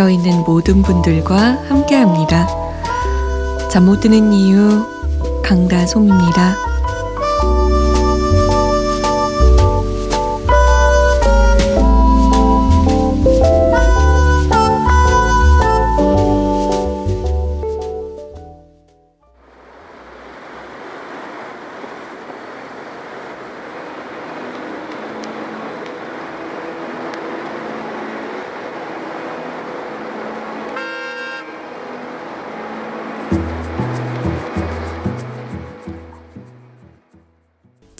새벽 깨어있는 모든 분들과 함께 합니다. 잠 못 드는 이유, 강다솜입니다.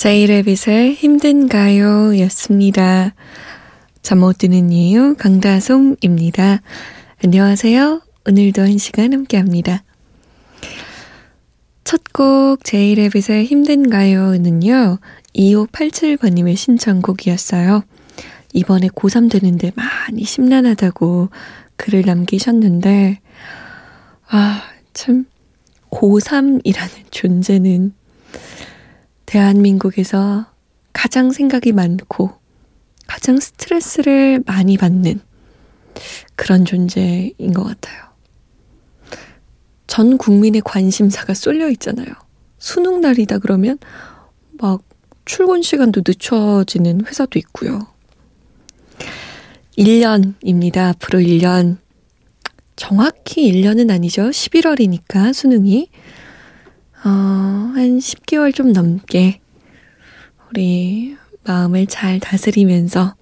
제이레빗의 힘든가요? 였습니다. 잠 못 드는 이유 강다솜입니다. 안녕하세요. 오늘도 한 시간 함께 합니다. 첫 곡 제이레빗의 힘든가요?는요. 2587번님의 신청곡이었어요. 이번에 고3 되는데 많이 심란하다고 글을 남기셨는데, 아, 참, 고3이라는 존재는 대한민국에서 가장 생각이 많고 가장 스트레스를 많이 받는 그런 존재인 것 같아요. 전 국민의 관심사가 쏠려 있잖아요. 수능 날이다 그러면 막 출근 시간도 늦춰지는 회사도 있고요. 1년입니다. 앞으로 1년. 정확히 1년은 아니죠. 11월이니까 수능이. 어, 한 10개월 좀 넘게 우리 마음을 잘 다스리면서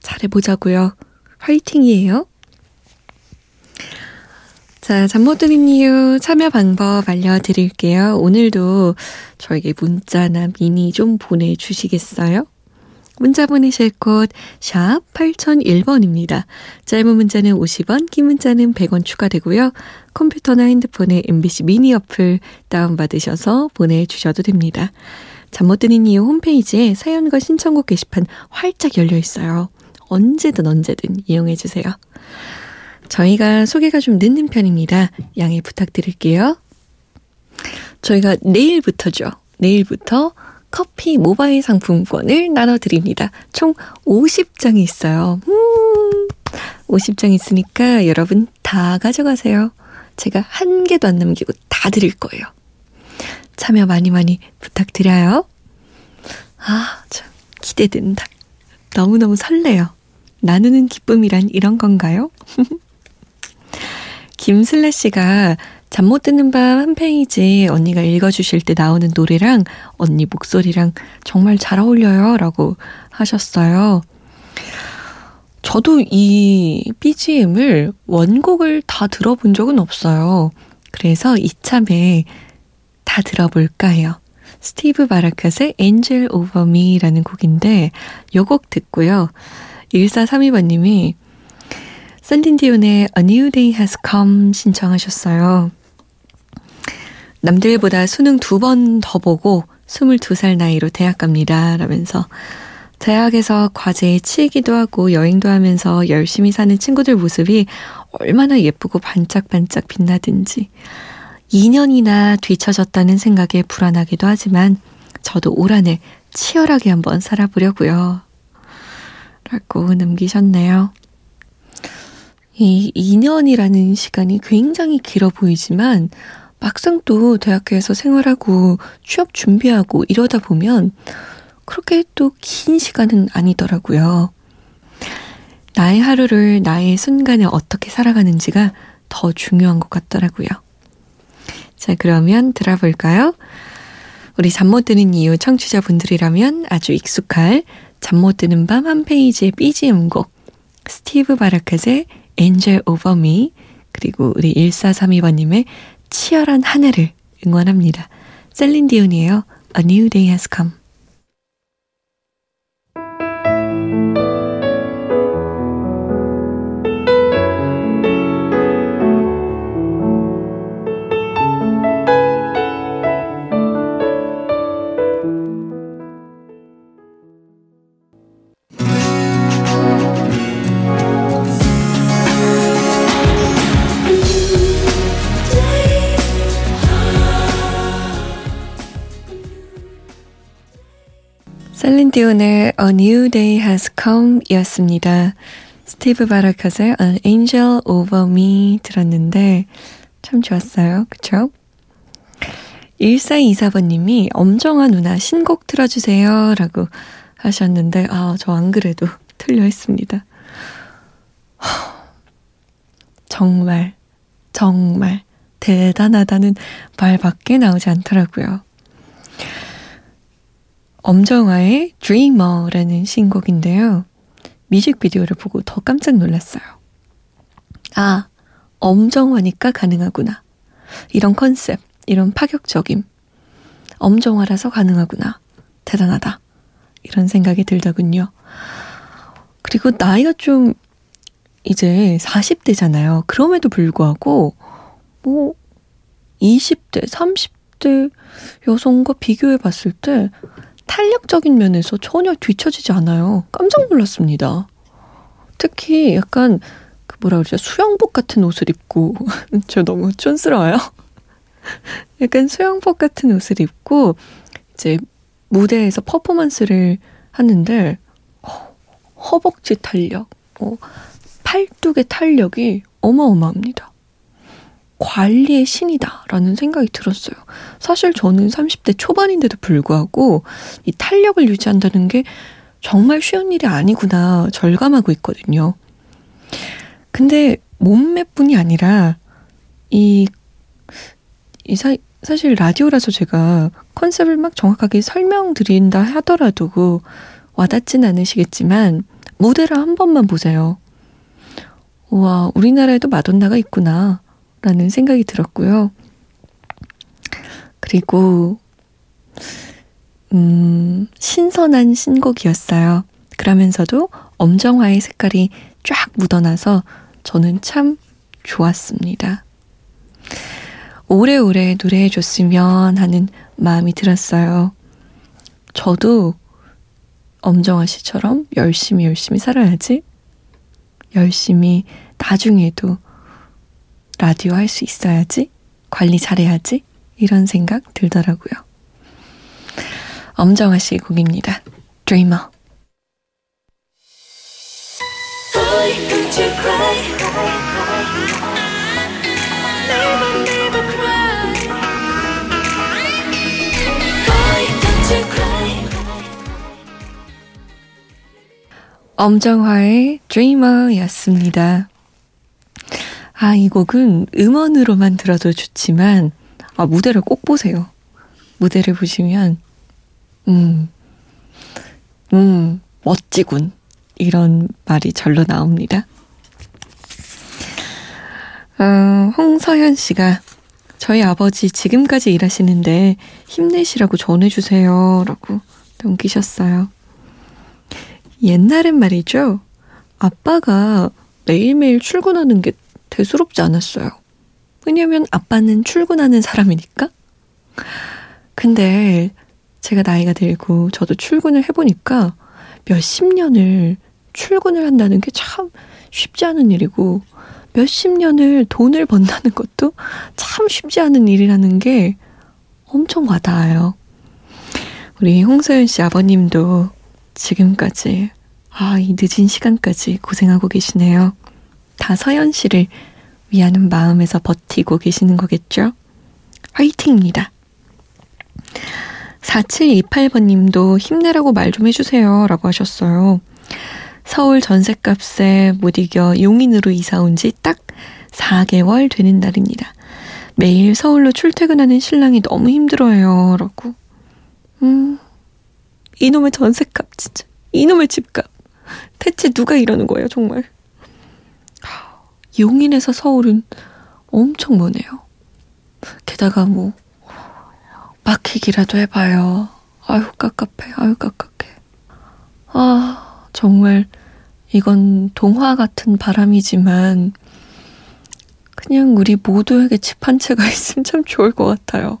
잘해보자고요. 화이팅이에요. 자, 잠 못 드는 이유 참여 방법 알려드릴게요. 오늘도 저에게 문자나 미니 좀 보내주시겠어요? 문자 보내실 곳, 샵 8001번입니다. 짧은 문자는 50원, 긴 문자는 100원 추가되고요. 컴퓨터나 핸드폰에 MBC 미니 어플 다운받으셔서 보내주셔도 됩니다. 잠 못 드는 이유 홈페이지에 사연과 신청곡 게시판 활짝 열려 있어요. 언제든 언제든 이용해 주세요. 저희가 소개가 좀 늦는 편입니다. 양해 부탁드릴게요. 저희가 내일부터죠. 내일부터 커피 모바일 상품권을 나눠드립니다. 총 50장이 있어요. 음, 50장 있으니까 여러분 다 가져가세요. 제가 한 개도 안 남기고 다 드릴 거예요. 참여 많이 많이 부탁드려요. 아, 참, 기대된다. 너무너무 설레요. 나누는 기쁨이란 이런 건가요? 김슬래 씨가 잠 못 드는 밤 한 페이지 언니가 읽어주실 때 나오는 노래랑 언니 목소리랑 정말 잘 어울려요. 라고 하셨어요. 저도 이 BGM을 원곡을 다 들어본 적은 없어요. 그래서 이참에 다 들어볼까 해요. 스티브 바라캇의 Angel Over Me라는 곡인데 요 곡 듣고요. 1432번님이 샌딘디온의 A New Day Has Come 신청하셨어요. 남들보다 수능 두 번 더 보고 22살 나이로 대학 갑니다. 라면서 대학에서 과제에 치이기도 하고 여행도 하면서 열심히 사는 친구들 모습이 얼마나 예쁘고 반짝반짝 빛나든지 2년이나 뒤처졌다는 생각에 불안하기도 하지만 저도 올 한해 치열하게 한번 살아보려고요. 라고 남기셨네요. 이 2년이라는 시간이 굉장히 길어 보이지만 막상 또 대학교에서 생활하고 취업 준비하고 이러다 보면 그렇게 또 긴 시간은 아니더라고요. 나의 하루를 나의 순간에 어떻게 살아가는지가 더 중요한 것 같더라고요. 자, 그러면 들어볼까요? 우리 잠 못 드는 이유 청취자분들이라면 아주 익숙할 잠 못 드는 밤 한 페이지의 BGM 곡 스티브 바라켓의 Angel Over Me 그리고 우리 1432번님의 치열한 한 해를 응원합니다. 셀린 디온이에요. A New Day Has Come. 셀린 디온의 A New Day Has Come 이었습니다. 스티브 바라카스의 An Angel Over Me 들었는데 참 좋았어요. 그쵸? 1424번님이 엄정아 누나 신곡 틀어주세요 라고 하셨는데 아, 저 안 그래도 틀려 했습니다. 정말, 정말 대단하다는 말밖에 나오지 않더라고요. 엄정화의 Dreamer라는 신곡인데요. 뮤직비디오를 보고 더 깜짝 놀랐어요. 아, 엄정화니까 가능하구나. 이런 컨셉, 이런 파격적임. 엄정화라서 가능하구나. 대단하다. 이런 생각이 들더군요. 그리고 나이가 좀 이제 40대잖아요. 그럼에도 불구하고 뭐 20대, 30대 여성과 비교해 봤을 때 탄력적인 면에서 전혀 뒤처지지 않아요. 깜짝 놀랐습니다. 특히 약간 그 뭐라 그러죠? 수영복 같은 옷을 입고 저 너무 촌스러워요. 약간 수영복 같은 옷을 입고 이제 무대에서 퍼포먼스를 하는데 허벅지 탄력, 어, 팔뚝의 탄력이 어마어마합니다. 관리의 신이다라는 생각이 들었어요. 사실 저는 30대 초반인데도 불구하고 이 탄력을 유지한다는 게 정말 쉬운 일이 아니구나 절감하고 있거든요. 근데 몸매뿐이 아니라 이, 이 사, 사실 라디오라서 제가 컨셉을 막 정확하게 설명드린다 하더라도 와닿진 않으시겠지만 무대를 한 번만 보세요. 우와, 우리나라에도 마돈나가 있구나. 라는 생각이 들었고요. 그리고, 음, 신선한 신곡이었어요. 그러면서도 엄정화의 색깔이 쫙 묻어나서 저는 참 좋았습니다. 오래오래 노래해줬으면 하는 마음이 들었어요. 저도 엄정화 씨처럼 열심히 열심히 살아야지. 열심히 나중에도 라디오 할 수 있어야지. 관리 잘해야지. 이런 생각 들더라고요. 엄정화 씨의 곡입니다. Dreamer. 엄정화의 Dreamer였습니다. 아, 이 곡은 음원으로만 들어도 좋지만, 아, 무대를 꼭 보세요. 무대를 보시면, 음, 음, 멋지군. 이런 말이 절로 나옵니다. 어, 홍서현 씨가 저희 아버지 지금까지 일하시는데 힘내시라고 전해주세요. 라고 넘기셨어요. 옛날엔 말이죠. 아빠가 매일매일 출근하는 게 대수롭지 않았어요. 왜냐면 아빠는 출근하는 사람이니까. 근데 제가 나이가 들고 저도 출근을 해보니까 몇십 년을 출근을 한다는 게 참 쉽지 않은 일이고 몇십 년을 돈을 번다는 것도 참 쉽지 않은 일이라는 게 엄청 와닿아요. 우리 홍서연 씨 아버님도 지금까지, 아, 이 늦은 시간까지 고생하고 계시네요. 다 서연 씨를 위하는 마음에서 버티고 계시는 거겠죠? 화이팅입니다. 4728번 님도 힘내라고 말 좀 해주세요. 라고 하셨어요. 서울 전셋값에 못 이겨 용인으로 이사 온 지 딱 4개월 되는 날입니다. 매일 서울로 출퇴근하는 신랑이 너무 힘들어요. 라고. 음, 이놈의 전셋값, 진짜. 이놈의 집값. 대체 누가 이러는 거예요, 정말. 용인에서 서울은 엄청 머네요. 게다가 뭐, 막히기라도 해봐요. 아유, 깝깝해. 아유, 깝깝해. 아, 정말, 이건 동화 같은 바람이지만, 그냥 우리 모두에게 집 한 채가 있으면 참 좋을 것 같아요.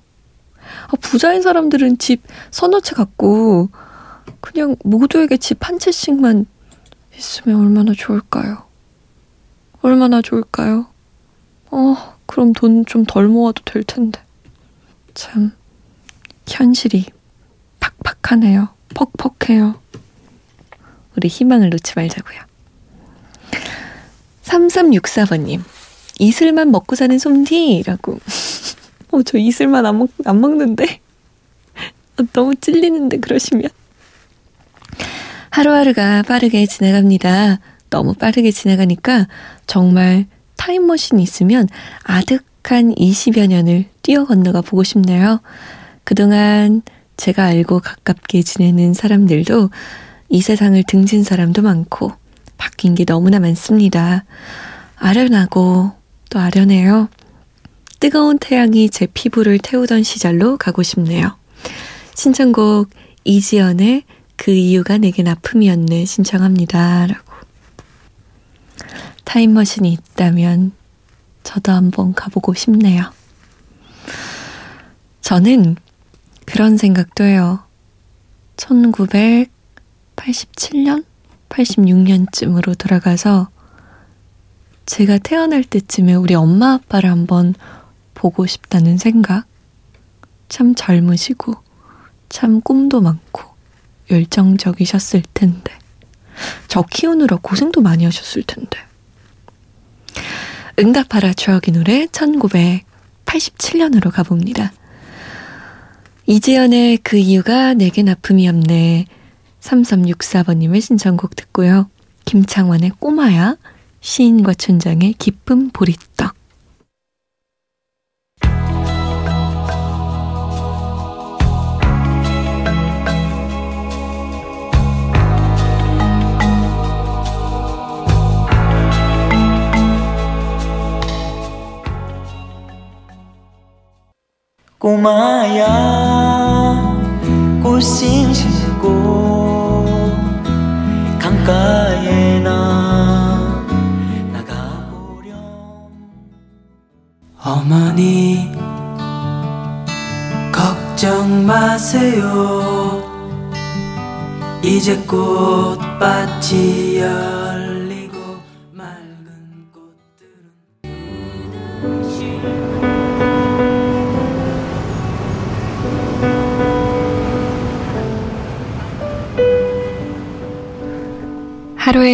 아, 부자인 사람들은 집 서너 채 갖고, 그냥 모두에게 집 한 채씩만 있으면 얼마나 좋을까요? 얼마나 좋을까요? 어, 그럼 돈 좀 덜 모아도 될 텐데. 참, 현실이 팍팍하네요. 퍽퍽해요. 우리 희망을 놓지 말자고요. 3364번님. 이슬만 먹고 사는 솜디라고. 어, 저 이슬만 안, 먹, 안 먹는데. 어, 너무 찔리는데, 그러시면. 하루하루가 빠르게 지나갑니다. 너무 빠르게 지나가니까 정말 타임머신 있으면 아득한 20여 년을 뛰어 건너가 보고 싶네요. 그동안 제가 알고 가깝게 지내는 사람들도 이 세상을 등진 사람도 많고 바뀐 게 너무나 많습니다. 아련하고 또 아련해요. 뜨거운 태양이 제 피부를 태우던 시절로 가고 싶네요. 신청곡 이지연의 그 이유가 내겐 아픔이었네 신청합니다. 라고. 타임머신이 있다면 저도 한번 가보고 싶네요. 저는 그런 생각도 해요. 1987년? 86년쯤으로 돌아가서 제가 태어날 때쯤에 우리 엄마 아빠를 한번 보고 싶다는 생각. 참 젊으시고, 참 꿈도 많고, 열정적이셨을 텐데. 저 키우느라 고생도 많이 하셨을 텐데. 응답하라 추억의 노래 1987년으로 가봅니다. 이재현의 그 이유가 내겐 아픔이 없네. 3364번님의 신청곡 듣고요. 김창완의 꼬마야, 시인과 춘장의 기쁨 보리 꼬마야. 꽃신 신고 강가에 나 나가보렴. 어머니 걱정 마세요. 이제 꽃밭이 열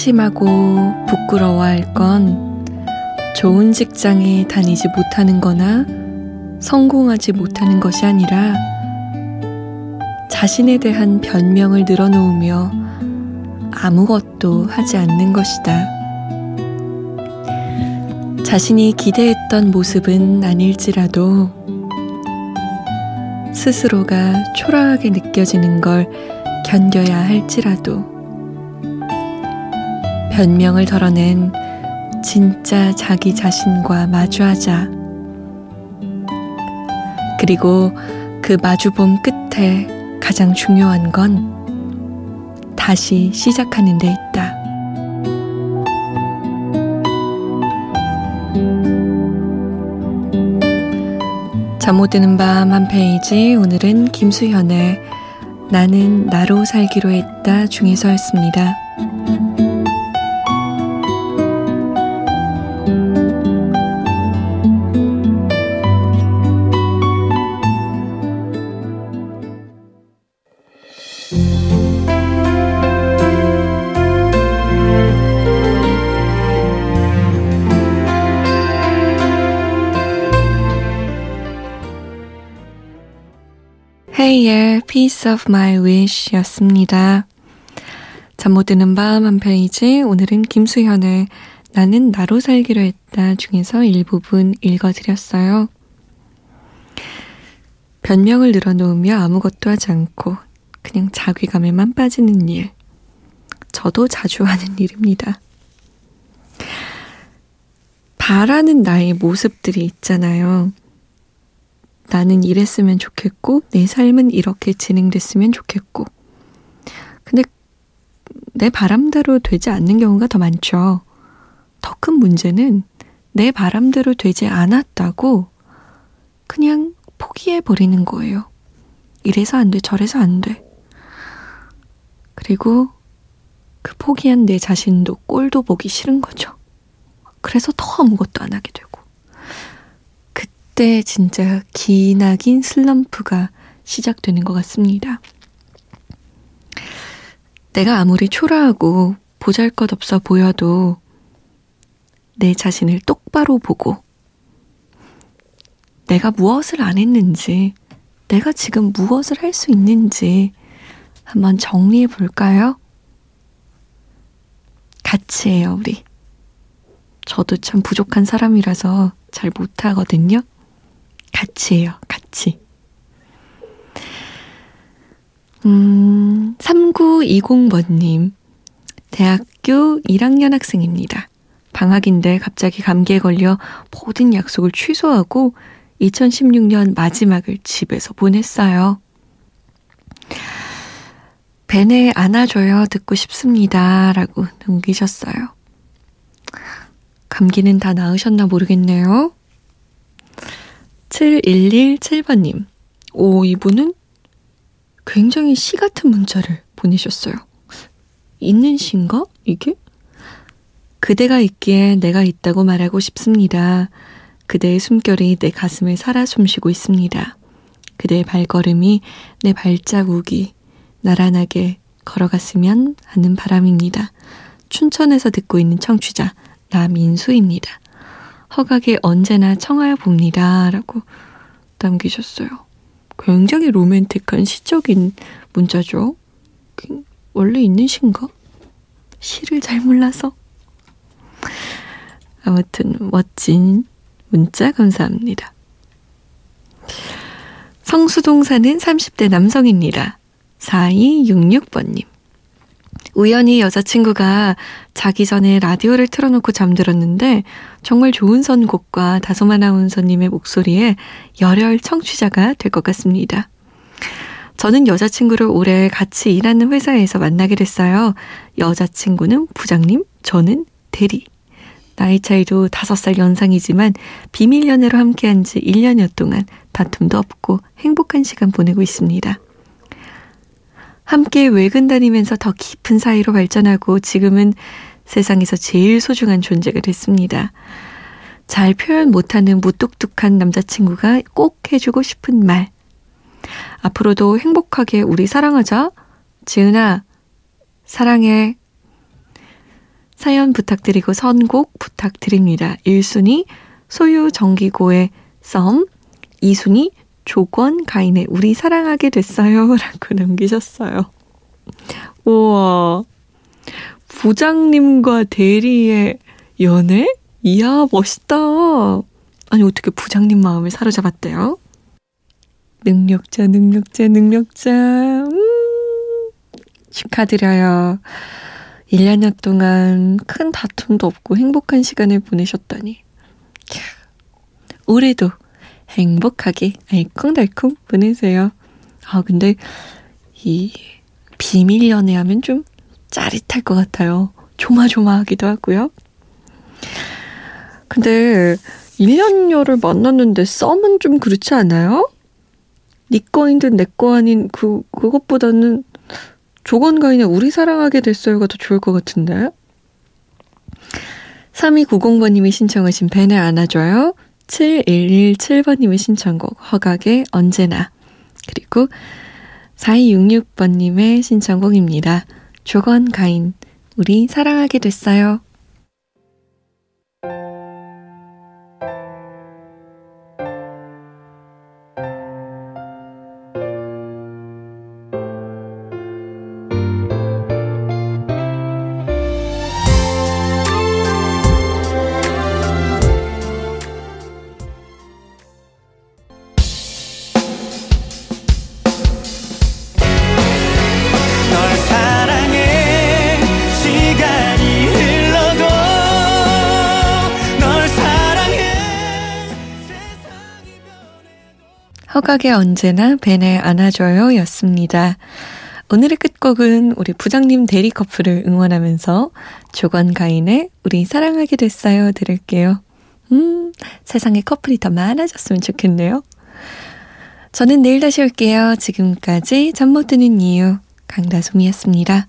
한심하고 부끄러워할 건 좋은 직장에 다니지 못하는 거나 성공하지 못하는 것이 아니라 자신에 대한 변명을 늘어놓으며 아무것도 하지 않는 것이다. 자신이 기대했던 모습은 아닐지라도 스스로가 초라하게 느껴지는 걸 견뎌야 할지라도 변명을 덜어낸 진짜 자기 자신과 마주하자. 그리고 그 마주본 끝에 가장 중요한 건 다시 시작하는 데 있다. 잠 못 드는 밤 한 페이지 오늘은 김수현의 나는 나로 살기로 했다 중에서였습니다. 헤이의 Piece of My Wish 였습니다. 잠 못 드는 밤 한 페이지 오늘은 김수현의 나는 나로 살기로 했다 중에서 일부분 읽어드렸어요. 변명을 늘어놓으며 아무것도 하지 않고 그냥 자괴감에만 빠지는 일. 저도 자주 하는 일입니다. 바라는 나의 모습들이 있잖아요. 나는 이랬으면 좋겠고, 내 삶은 이렇게 진행됐으면 좋겠고. 근데 내 바람대로 되지 않는 경우가 더 많죠. 더 큰 문제는 내 바람대로 되지 않았다고 그냥 포기해버리는 거예요. 이래서 안 돼, 저래서 안 돼. 그리고 그 포기한 내 자신도 꼴도 보기 싫은 거죠. 그래서 더 아무것도 안 하게 되고. 그때 진짜 기나긴 슬럼프가 시작되는 것 같습니다. 내가 아무리 초라하고 보잘 것 없어 보여도 내 자신을 똑바로 보고 내가 무엇을 안 했는지, 내가 지금 무엇을 할 수 있는지 한번 정리해 볼까요? 같이 해요, 우리. 저도 참 부족한 사람이라서 잘 못하거든요. 같이 해요, 같이. 음, 3920번님. 대학교 1학년 학생입니다. 방학인데 갑자기 감기에 걸려 모든 약속을 취소하고 2016년 마지막을 집에서 보냈어요. 벤에 안아줘요. 듣고 싶습니다. 라고 남기셨어요. 감기는 다 나으셨나 모르겠네요. 7117번님. 오, 이분은 굉장히 시 같은 문자를 보내셨어요. 있는 시인가? 이게? 그대가 있기에 내가 있다고 말하고 싶습니다. 그대의 숨결이 내 가슴을 살아 숨쉬고 있습니다. 그대의 발걸음이 내 발자국이 나란하게 걸어갔으면 하는 바람입니다. 춘천에서 듣고 있는 청취자 나민수입니다. 허각에 언제나 청하여 봅니다. 라고 남기셨어요. 굉장히 로맨틱한 시적인 문자죠. 그, 원래 있는 시인가? 시를 잘 몰라서. 아무튼 멋진 문자 감사합니다. 성수동 사는 30대 남성입니다. 4266번님. 우연히 여자친구가 자기 전에 라디오를 틀어놓고 잠들었는데 정말 좋은 선곡과 다솜 아나운서님의 목소리에 열혈 청취자가 될 것 같습니다. 저는 여자친구를 올해 같이 일하는 회사에서 만나게 됐어요. 여자친구는 부장님, 저는 대리. 나이 차이도 5살 연상이지만 비밀 연애로 함께한 지 1년여 동안 다툼도 없고 행복한 시간 보내고 있습니다. 함께 외근 다니면서 더 깊은 사이로 발전하고 지금은 세상에서 제일 소중한 존재가 됐습니다. 잘 표현 못하는 무뚝뚝한 남자친구가 꼭 해주고 싶은 말. 앞으로도 행복하게 우리 사랑하자. 지은아, 사랑해. 사연 부탁드리고 선곡 부탁드립니다. 1순위 소유 정기고의 썸, 2순위 조건 가인의 우리 사랑하게 됐어요. 라고 남기셨어요. 우와. 부장님과 대리의 연애? 이야, 멋있다. 아니, 어떻게 부장님 마음을 사로잡았대요? 능력자, 능력자, 능력자. 음, 축하드려요. 1년 동안 큰 다툼도 없고 행복한 시간을 보내셨다니. 올해도 행복하게 알콩달콩 보내세요. 아, 근데 이 비밀 연애하면 좀 짜릿할 것 같아요. 조마조마하기도 하고요. 근데 1년여를 만났는데 썸은 좀 그렇지 않아요? 네 거인 듯내거 아닌 그, 그것보다는 조건가인의 우리 사랑하게 됐어요가 더 좋을 것 같은데? 3290번님이 신청하신 벤에 안아줘요. 7117번님의 신청곡 허각의 언제나 그리고 4266번님의 신청곡입니다. 조건 가인 우리 사랑하게 됐어요. 허각의 언제나 벤에 안아줘요 였습니다. 오늘의 끝곡은 우리 부장님 대리 커플을 응원하면서 조건 가인의 우리 사랑하게 됐어요 들을게요. 음, 세상에 커플이 더 많아졌으면 좋겠네요. 저는 내일 다시 올게요. 지금까지 잠 못 드는 이유 강다솜이었습니다.